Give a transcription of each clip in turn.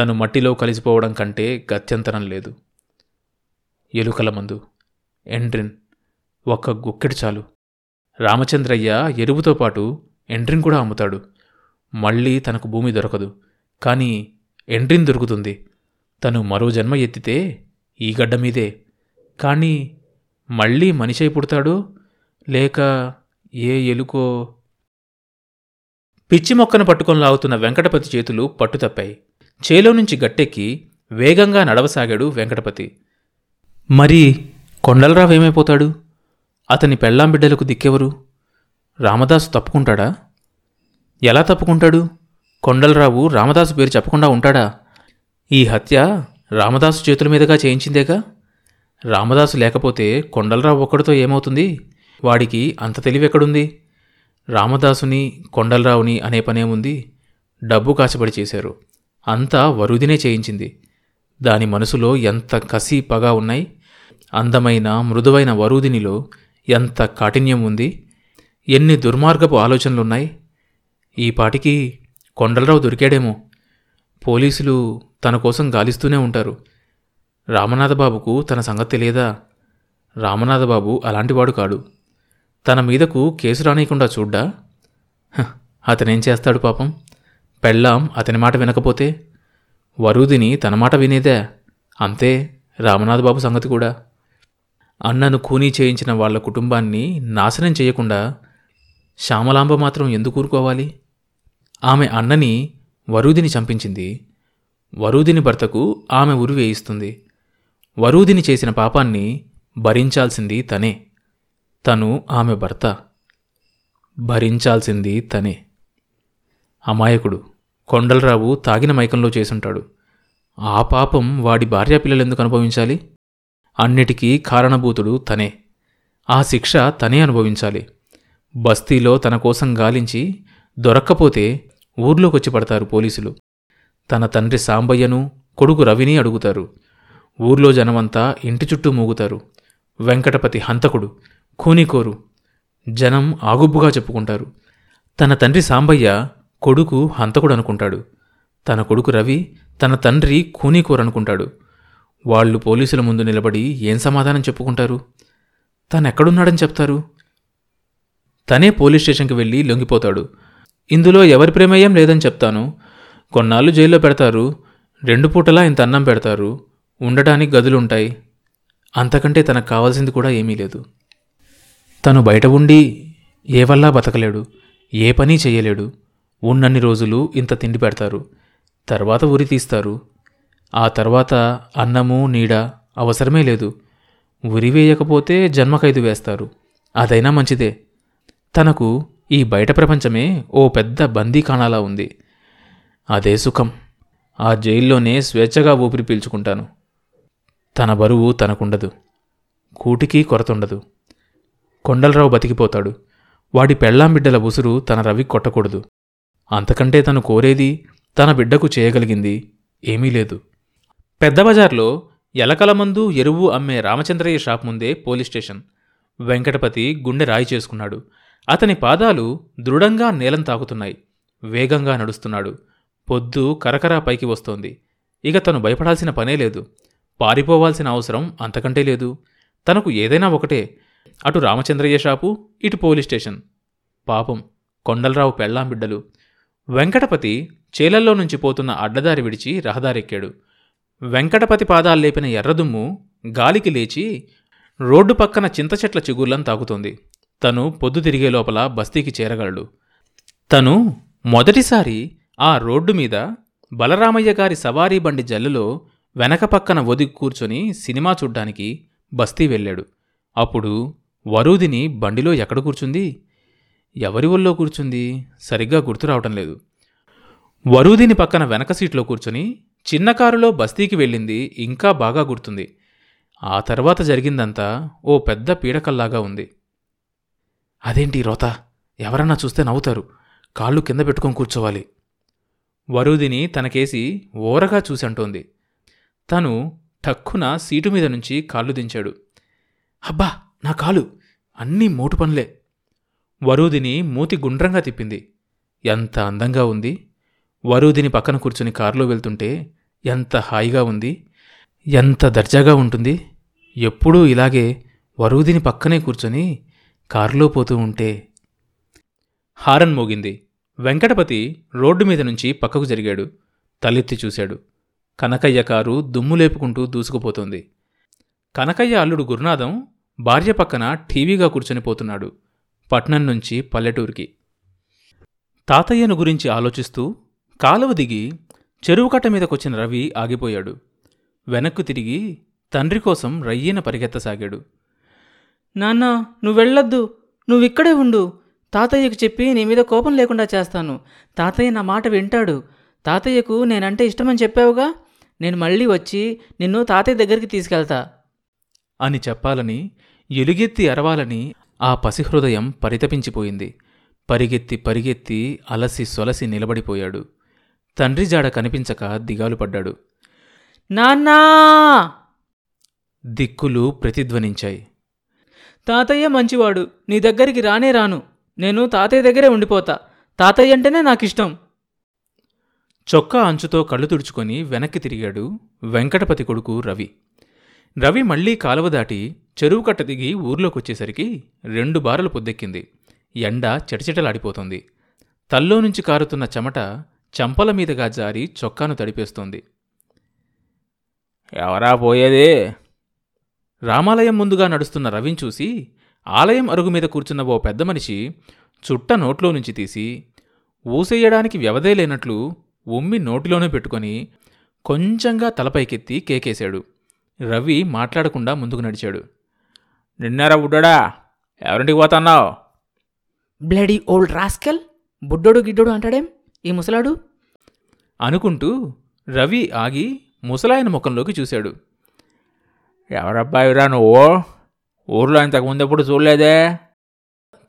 తను మట్టిలో కలిసిపోవడం కంటే గత్యంతరం లేదు. ఎలుకల మందు. ఎండ్రిన్. ఒక్క గుక్కెడు చాలు. రామచంద్రయ్య ఎరువుతో పాటు ఎండ్రిన్ కూడా అమ్ముతాడు. మళ్ళీ తనకు భూమి దొరకదు. కానీ ఎండ్రిన్ దొరుకుతుంది. తను మరో జన్మ ఎత్తితే ఈ గడ్డ మీదే. కానీ మళ్ళీ మనిషై పుడతాడు. లేక ఏ ఎలుకో. పిచ్చి మొక్కను పట్టుకొని లాగుతున్న వెంకటపతి చేతులు పట్టుతప్పాయి. చేలో నుంచి గట్టెక్కి వేగంగా నడవసాగాడు వెంకటపతి. మరి కొండలరావు ఏమైపోతాడు? అతని పెళ్ళాం బిడ్డలకు దిక్కెవరు? రామదాసు తప్పుకుంటాడా? ఎలా తప్పుకుంటాడు? కొండలరావు రామదాసు పేరు చెప్పకుండా ఉంటాడా? ఈ హత్య రామదాసు చేతుల మీదుగా చేయించిందేగా? రామదాసు లేకపోతే కొండలరావు ఒక్కడితో ఏమవుతుంది? వాడికి అంత తెలివెక్కడుంది? రామదాసుని కొండలరావుని అనే పనేముంది? డబ్బు కాచబడి చేశారు. అంతా వరుదినే చేయించింది. దాని మనసులో ఎంత కసి పగ ఉన్నాయి. అందమైన మృదువైన వరుదినిలో ఎంత కాఠిన్యం ఉంది. ఎన్ని దుర్మార్గపు ఆలోచనలున్నాయి. ఈ పాటికి కొండలరావు దొరికాడేమో. పోలీసులు తన కోసం గాలిస్తూనే ఉంటారు. రామనాథబాబుకు తన సంగతి తెలియదా? రామనాథబాబు అలాంటివాడు కాడు. తన మీదకు కేసు రానియకుండా చూడ్డా? అతనేం చేస్తాడు పాపం? పెళ్ళాం అతని మాట వినకపోతే వరుదిని తన మాట వినేదే. అంతే రామనాథబాబు సంగతి కూడా. అన్నను కూనీ చేయించిన వాళ్ళ కుటుంబాన్ని నాశనం చేయకుండా శ్యామలాంబ మాత్రం ఎందుకు ఊరుకోవాలి? ఆమె అన్నని వరూదిని చంపించింది. వరూదిని భర్తకు ఆమె ఉరి వేయిస్తుంది. వరూదిని చేసిన పాపాన్ని భరించాల్సింది తనే. తను ఆమె భర్త. భరించాల్సింది తనే. అమాయకుడు. కొండలరావు తాగిన మైకంలో చేసుంటాడు. ఆ పాపం వాడి భార్యాపిల్లలెందుకు అనుభవించాలి? అన్నిటికీ కారణభూతుడు తనే. ఆ శిక్ష తనే అనుభవించాలి. బస్తీలో తన కోసం గాలించి దొరక్కపోతే ఊర్లోకొచ్చి పడతారు పోలీసులు. తన తండ్రి సాంబయ్యను కొడుకు రవిని అడుగుతారు. ఊర్లో జనమంతా ఇంటి చుట్టూ మూగుతారు. వెంకటపతి హంతకుడు కూనికోరు. జనం ఆగుబ్బుగా చెప్పుకుంటారు. తన తండ్రి సాంబయ్య కొడుకు హంతకుడు అనుకుంటాడు తన కొడుకు రవి తన తండ్రి కూనీకోరు అనుకుంటాడు వాళ్ళు పోలీసుల ముందు నిలబడి ఏం సమాధానం చెప్పుకుంటారు? తనెక్కడున్నాడని చెప్తారు? తనే పోలీస్ స్టేషన్కి వెళ్ళి లొంగిపోతాడు. ఇందులో ఎవరి ప్రమేయం లేదని చెప్తాను. కొన్నాళ్ళు జైల్లో పెడతారు. రెండు పూటలా ఇంత అన్నం పెడతారు. ఉండటానికి గదులుంటాయి. అంతకంటే తనకు కావాల్సింది కూడా ఏమీ లేదు. తను బయట ఉండి ఏ వల్ల బతకలేడు. ఏ పని చేయలేడు. ఉన్నన్ని రోజులు ఇంత తిండి పెడతారు. తర్వాత ఉరి తీస్తారు. ఆ తర్వాత అన్నము నీడ అవసరమే లేదు. ఉరి వేయకపోతే జన్మఖైదు వేస్తారు. అదైనా మంచిదే. తనకు ఈ బయట ప్రపంచమే ఓ పెద్ద బందీఖానాలా ఉంది. అదే సుఖం. ఆ జైల్లోనే స్వేచ్ఛగా ఊపిరి పీల్చుకుంటాను. తన బరువు తనకుండదు. కూటికి కొరతుండదు. కొండలరావు బతికిపోతాడు. వాడి పెళ్ళాం బిడ్డల ఉసురు తన రవి కొట్టకూడదు. అంతకంటే తను కోరేది తన బిడ్డకు చేయగలిగింది ఏమీ లేదు. పెద్ద బజార్లో ఎలకల మందు ఎరువు అమ్మే రామచంద్రయ్య షాప్ ముందే పోలీస్ స్టేషన్. వెంకటపతి గుండె రాయి చేసుకున్నాడు. అతని పాదాలు దృఢంగా నేలం తాకుతున్నాయి. వేగంగా నడుస్తున్నాడు. పొద్దు కరకరా పైకి వస్తోంది. ఇక తను భయపడాల్సిన పనే లేదు. పారిపోవాల్సిన అవసరం అంతకంటే లేదు. తనకు ఏదైనా ఒకటే. అటు రామచంద్రయ్య షాపు ఇటు పోలీస్ స్టేషన్. పాపం కొండలరావు పెళ్ళాం బిడ్డలు. వెంకటపతి చేలల్లో నుంచి పోతున్న అడ్డదారి విడిచి రహదారెక్కాడు. వెంకటపతి పాదాలు లేపిన ఎర్రదుమ్ము గాలికి లేచి రోడ్డు పక్కన చింత చెట్ల చిగుర్లను తాకుతోంది. తను పొద్దు తిరిగే లోపల బస్తీకి చేరగలడు. తను మొదటిసారి ఆ రోడ్డు మీద బలరామయ్య గారి సవారీ బండి జల్లులో వెనక పక్కన ఒదిగి కూర్చొని సినిమా చూడ్డానికి బస్తీ వెళ్ళాడు. అప్పుడు వరూదిని బండిలో ఎక్కడ కూర్చుంది? ఎవరి ఒళ్ళో కూర్చుంది? సరిగ్గా గుర్తు రావటం లేదు. వరూదిని పక్కన వెనక సీట్లో కూర్చుని చిన్న కారులో బస్తీకి వెళ్ళింది ఇంకా బాగా గుర్తుంది. ఆ తర్వాత జరిగిందంతా ఓ పెద్ద పీడకల్లాగా ఉంది. అదేంటి రోత? ఎవరన్నా చూస్తే నవ్వుతారు. కాళ్ళు కింద పెట్టుకొని కూర్చోవాలి. వరూదిని తనకేసి ఓరగా చూసంటోంది. తను టక్కున సీటు మీద నుంచి కాళ్ళు దించాడు. అబ్బా నా కాలు. అన్నీ మోటు పనులే. వరూదిని మూతి గుండ్రంగా తిప్పింది. ఎంత అందంగా ఉంది. వరూదిని పక్కన కూర్చుని కారులో వెళ్తుంటే ఎంత హాయిగా ఉంది. ఎంత దర్జాగా ఉంటుంది. ఎప్పుడూ ఇలాగే వరూదిని పక్కనే కూర్చొని కారులో పోతూ ఉంటే. హారన్ మోగింది. వెంకటపతి రోడ్డు మీద నుంచి పక్కకు జరిగాడు. తలెత్తి చూశాడు. కనకయ్య కారు దుమ్ము లేపుకుంటూ దూసుకుపోతుంది. కనకయ్య అల్లుడు గురునాథం భార్య పక్కన టీవీగా కూర్చొని పోతున్నాడు. పట్నం నుంచి పల్లెటూరికి. తాతయ్యను గురించి ఆలోచిస్తూ కాలువ దిగి చెరువు కట్ట మీదకొచ్చిన రవి ఆగిపోయాడు. వెనక్కు తిరిగి తండ్రి కోసం రయ్యన పరిగెత్తసాగాడు. నాన్న నువ్వు వెళ్ళొద్దు. నువ్విక్కడే ఉండు. తాతయ్యకు చెప్పి నీ మీద కోపం లేకుండా చేస్తాను. తాతయ్య నా మాట వింటాడు. తాతయ్యకు నేనంటే ఇష్టమని చెప్పావుగా? నేను మళ్ళీ వచ్చి నిన్ను తాతయ్య దగ్గరికి తీసుకెళ్తా. అని చెప్పాలని ఎలుగెత్తి అరవాలని ఆ పసిహృదయం పరితపించిపోయింది. పరిగెత్తి పరిగెత్తి అలసి సొలసి నిలబడిపోయాడు. తండ్రి జాడ కనిపించక దిగాలు పడ్డాడు. నాన్నా! దిక్కులు ప్రతిధ్వనించాయి. తాతయ్య మంచివాడు. నీ దగ్గరికి రానే రాను. నేను తాతయ్య దగ్గరే ఉండిపోతా. తాతయ్య అంటేనే నాకు ఇష్టం చొక్కా అంచుతో కళ్ళు తుడుచుకొని వెనక్కి తిరిగాడు వెంకటపతి కొడుకు రవి. రవి మళ్ళీ కాలువ దాటి చెరువు కట్ట దిగి ఊర్లోకొచ్చేసరికి రెండు బారలు పొద్దెక్కింది. ఎండ చెటచెటలాడిపోతోంది. తల్లో నుంచి కారుతున్న చెమట చంపల మీదగా జారి చొక్కాను తడిపేస్తోంది. ఎవరా పోయేది? రామాలయం ముందుగా నడుస్తున్న రవిని చూసి ఆలయం అరుగు మీద కూర్చున్న ఓ పెద్ద మనిషి చుట్ట నోట్లో నుంచి తీసి ఊసేయడానికి వ్యవదే లేనట్లు ఉమ్మి నోటిలోనే పెట్టుకొని కొంచెంగా తలపైకెత్తి కేకేశాడు. రవి మాట్లాడకుండా ముందుకు నడిచాడు. నిన్నారా బుడ్డడా ఎవరింటికి పోతున్నావు? బ్లడీ ఓల్డ్ రాస్కెల్ బుడ్డోడు గిడ్డోడు అంటాడేం? ఈ ముసలాడు? అనుకుంటూ రవి ఆగి ముసలాయన ముఖంలోకి చూశాడు. ఎవరబ్బాయిరా నువ్వు? ఊర్లో ఇంతకు ముందెప్పుడు చూడలేదే?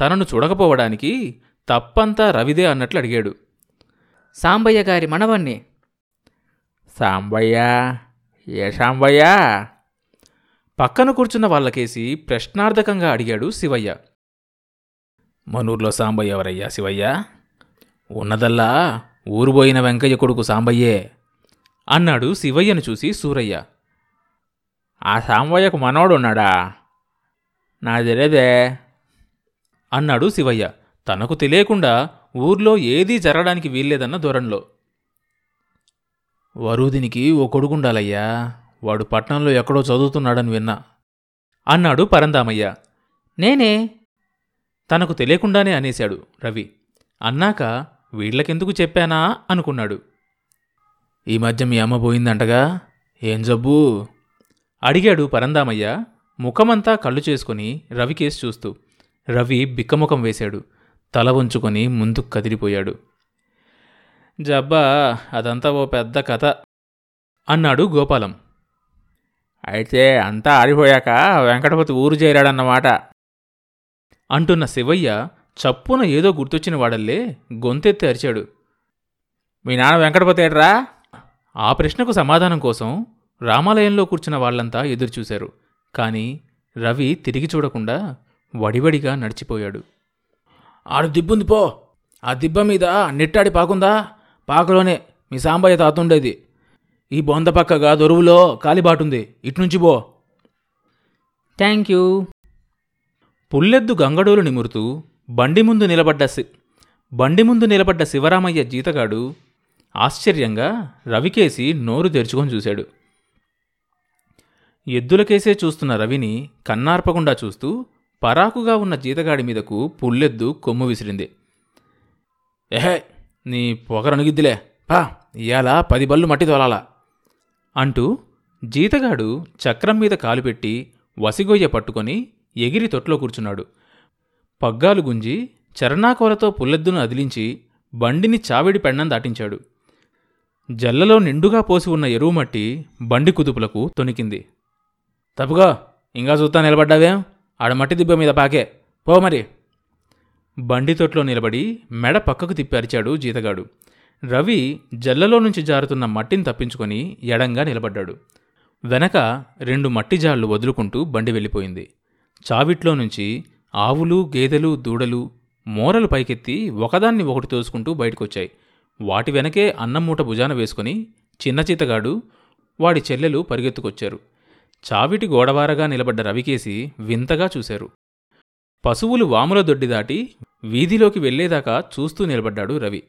తనను చూడకపోవడానికి తప్పంతా రవిదే అన్నట్లు అడిగాడు. సాంబయ్య గారి మనవణ్ణి. సాంబయ్య ఏ సాంబయ్య పక్కన కూర్చున్న వాళ్ళకేసి ప్రశ్నార్థకంగా అడిగాడు శివయ్య. మనూర్లో సాంబయ్య ఎవరయ్యా శివయ్య? ఉన్నదల్లా ఊరుబోయిన వెంకయ్య కొడుకు సాంబయ్యే అన్నాడు శివయ్యను చూసి సూరయ్య. ఆ సాంబయ్యకు మనోడు ఉన్నాడా నా తెలియదే. అన్నాడు శివయ్య. తనకు తెలియకుండా ఊర్లో ఏదీ జరగడానికి వీల్లేదన్న ధోరణిలో. వరుదినికి ఓ కొడుకుండాలయ్యా. వాడు పట్నంలో ఎక్కడో చదువుతున్నాడని విన్నా. అన్నాడు పరందామయ్య. నేనే? తనకు తెలియకుండానే అనేశాడు రవి. అన్నాక వీళ్ళకెందుకు చెప్పానా అనుకున్నాడు. ఈ మధ్య మీ అమ్మ పోయిందంటగా? ఏం జబ్బు? అడిగాడు పరందామయ్య. ముఖమంతా కళ్ళు చేసుకుని రవికేసి చూస్తూ. రవి బిక్కముఖం వేశాడు. తల వంచుకొని ముందుకు కదిలిపోయాడు. జబ్బా అదంతా ఓ పెద్ద కథ అన్నాడు గోపాలం. అయితే అంతా ఆడిపోయాక వెంకటపతి ఊరు చేరాడన్నమాట. అంటున్న శివయ్య చప్పున ఏదో గుర్తొచ్చిన వాడల్లే గొంతెత్తి అరిచాడు. మీ నాన్న వెంకటపతి ఏడ్రా ఆ ప్రశ్నకు సమాధానం కోసం రామాలయంలో కూర్చున్న వాళ్ళంతా ఎదురుచూశారు. కాని రవి తిరిగి చూడకుండా వడివడిగా నడిచిపోయాడు. ఆడు దిబ్బుంది పో. ఆ దిబ్బ మీద నెట్టాడి పాకుందా? పాకలోనే మీ సాంబయ్య తాతుండేది. ఈ బొంద పక్కగా దొరువులో కాలిబాటుంది. ఇట్నుంచి పో. Thank you. పుల్లెద్దు గంగడోలు నిమురుతూ బండి ముందు నిలబడ్డ శి బండి ముందు నిలబడ్డ శివరామయ్య జీతగాడు ఆశ్చర్యంగా రవికేసి నోరు తెరుచుకొని చూశాడు. ఎద్దులకేసే చూస్తున్న రవిని కన్నార్పకుండా చూస్తూ పరాకుగా ఉన్న జీతగాడి మీదకు పుల్లెద్దు కొమ్ము విసిరింది. ఏహే! నీ పొగరనుగిద్దిలే పా ఇయాల పది బళ్ళు మట్టి తోలాలా. అంటూ జీతగాడు చక్రం మీద కాలు పెట్టి వసిగొయ్య పట్టుకొని ఎగిరి తొట్లో కూర్చున్నాడు. పగ్గాలు గుంజి చరణాకోలతో పుల్లెద్దును అదిలించి బండిని చావిడి పెండం దాటించాడు. జల్లలో నిండుగా పోసి ఉన్న ఎరువు మట్టి బండి కుదుపులకు తొణికింది. తప్పుగా ఇంకా చూస్తా నిలబడ్డావేం? ఆడ మట్టి దిబ్బ మీద పాకే. పో మరి. బండి తొట్లో నిలబడి మెడ పక్కకు తిప్పి అరిచాడు జీతగాడు. రవి జల్లలో నుంచి జారుతున్న మట్టిని తప్పించుకొని ఎడంగా నిలబడ్డాడు. వెనక రెండు మట్టి జాళ్ళు వదులుకుంటూ బండి వెళ్ళిపోయింది. చావిట్లో నుంచి ఆవులు గేదెలు దూడలు మోరలు పైకెత్తి ఒకదాన్ని ఒకటి తోసుకుంటూ బయటకొచ్చాయి. వాటి వెనకే అన్నం మూట భుజాన వేసుకుని చిన్న చితగాడు వాడి చెల్లెలు పరిగెత్తుకొచ్చారు. చావిటి గోడవారగా నిలబడ్డ రవికేసి వింతగా చూశారు. పశువులు వాముల దొడ్డి దాటి వీధిలోకి వెళ్ళేదాకా చూస్తూ నిలబడ్డాడు రవి.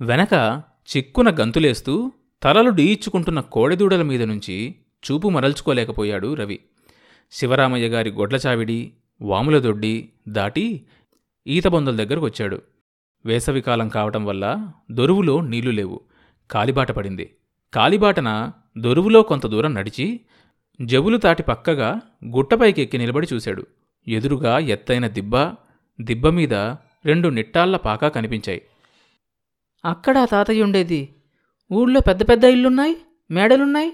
వెనక చిక్కున గంతులేస్తూ తలలు డీయిచ్చుకుంటున్న కోడెదూడల మీద నుంచి చూపు మరల్చుకోలేకపోయాడు రవి. శివరామయ్య గారి గొడ్లచావిడి వాముల దొడ్డి దాటి ఈతబొందల దగ్గరకు వచ్చాడు. వేసవికాలం కావటం వల్ల దొరువులో నీళ్ళు లేవు. కాలిబాట పడింది. కాలిబాటన దొరువులో కొంత దూరం నడిచి జబులు తాటి పక్కగా గుట్టపైకి ఎక్కి నిలబడి చూశాడు. ఎదురుగా ఎత్తైన దిబ్బ దిబ్బ మీద రెండు నిట్టాళ్ళ పాకా కనిపించాయి. అక్కడ తాతయ్య ఉండేది. ఊళ్ళో పెద్ద పెద్ద ఇల్లున్నాయి మేడలున్నాయి.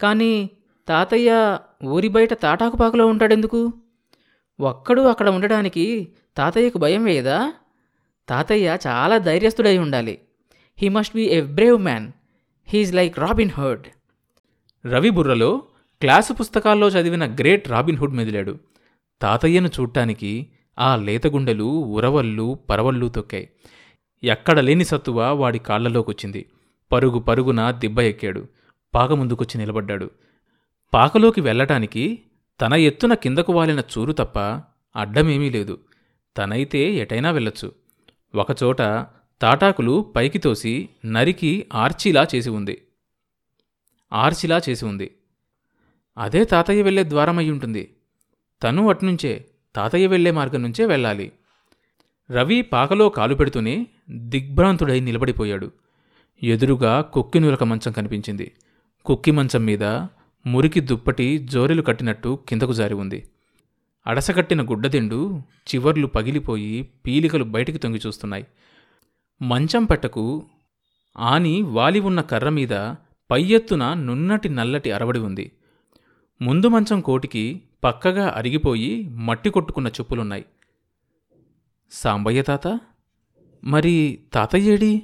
కానీ తాతయ్య ఊరి బయట తాటాకుపాకలో ఉంటాడెందుకు? ఒక్కడు అక్కడ ఉండడానికి తాతయ్యకు భయం వేయదా? తాతయ్య చాలా ధైర్యస్తుడై ఉండాలి. He must be a brave man he is like Robin Hood Ravi బుర్రలో క్లాసు పుస్తకాల్లో చదివిన గ్రేట్ రాబిన్హుడ్ మెదిలాడు. తాతయ్యను చూడ్డానికి ఆ లేతగుండెలు ఉరవళ్ళు పరవళ్ళు తొక్కాయి. ఎక్కడ లేని సత్తువ వాడి కాళ్ళలోకొచ్చింది పరుగు పరుగున దిబ్బ ఎక్కాడు. పాక ముందుకొచ్చి నిలబడ్డాడు. పాకలోకి వెళ్ళటానికి తన ఎత్తున కిందకు వాలిన చూరు తప్ప అడ్డమేమీ లేదు. తనైతే ఎటైనా వెళ్ళొచ్చు. ఒకచోట తాటాకులు పైకి తోసి నరికి ఆర్చిలా చేసి ఉంది. ఆర్చిలా చేసి ఉంది. అదే తాతయ్య వెళ్ళే ద్వారమై ఉంటుంది. తను అట్నుంచే తాతయ్య వెళ్ళే మార్గం నుంచే వెళ్ళాలి. రవి పాకలో కాలు పెడుతూనే దిగ్భ్రాంతుడై నిలబడిపోయాడు. ఎదురుగా కుక్కి నులక మంచం కనిపించింది. కుక్కి మంచం మీద మురికి దుప్పటి జోరెలు కట్టినట్టు కిందకు జారి ఉంది. అడసకట్టిన గుడ్డదిండు చివర్లు పగిలిపోయి పీలికలు బయటికి తొంగి చూస్తున్నాయి. మంచం పట్టకు ఆని వాలి ఉన్న కర్ర మీద పై ఎత్తున నున్నటి నల్లటి అరవడి ఉంది. ముందు మంచం కోటికి పక్కగా అరిగిపోయి మట్టి కొట్టుకున్న చెప్పులున్నాయి. సాంబయ్య తాత? మరి తాతయ్యేడి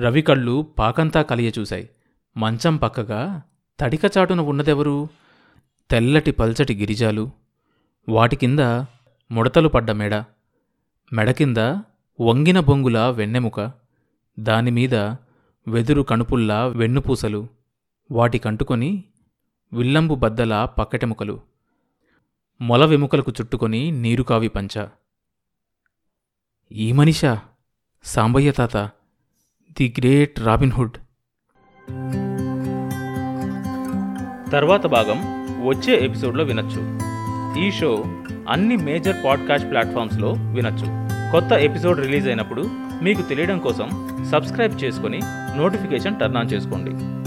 రవి కళ్ళు పాకంతా కలియ చూశాయి. మంచం పక్కగా తడిక చాటున ఉన్నదెవరు? తెల్లటి పల్చటి గిరిజాలు. వాటి కింద ముడతలు పడ్డ మెడ. మెడ కింద వంగిన బొంగుల వెన్నెముక. దానిమీద వెదురు కణుపుల్లా వెన్నుపూసలు. వాటికంటుకొని విల్లంబు బద్దల పక్కటెముకలు మొల వెముకలకు చుట్టుకొని నీరుకావి పంచ. ఈ మనిషా? సాంబయ్య తాత. ది గ్రేట్ రాబిన్హుడ్ తర్వాత భాగం వచ్చే ఎపిసోడ్లో వినొచ్చు. ఈ షో అన్ని మేజర్ పాడ్కాస్ట్ ప్లాట్ఫామ్స్లో వినొచ్చు. కొత్త ఎపిసోడ్ రిలీజ్ అయినప్పుడు మీకు తెలియడం కోసం సబ్స్క్రైబ్ చేసుకొని నోటిఫికేషన్ టర్న్ ఆన్ చేసుకోండి.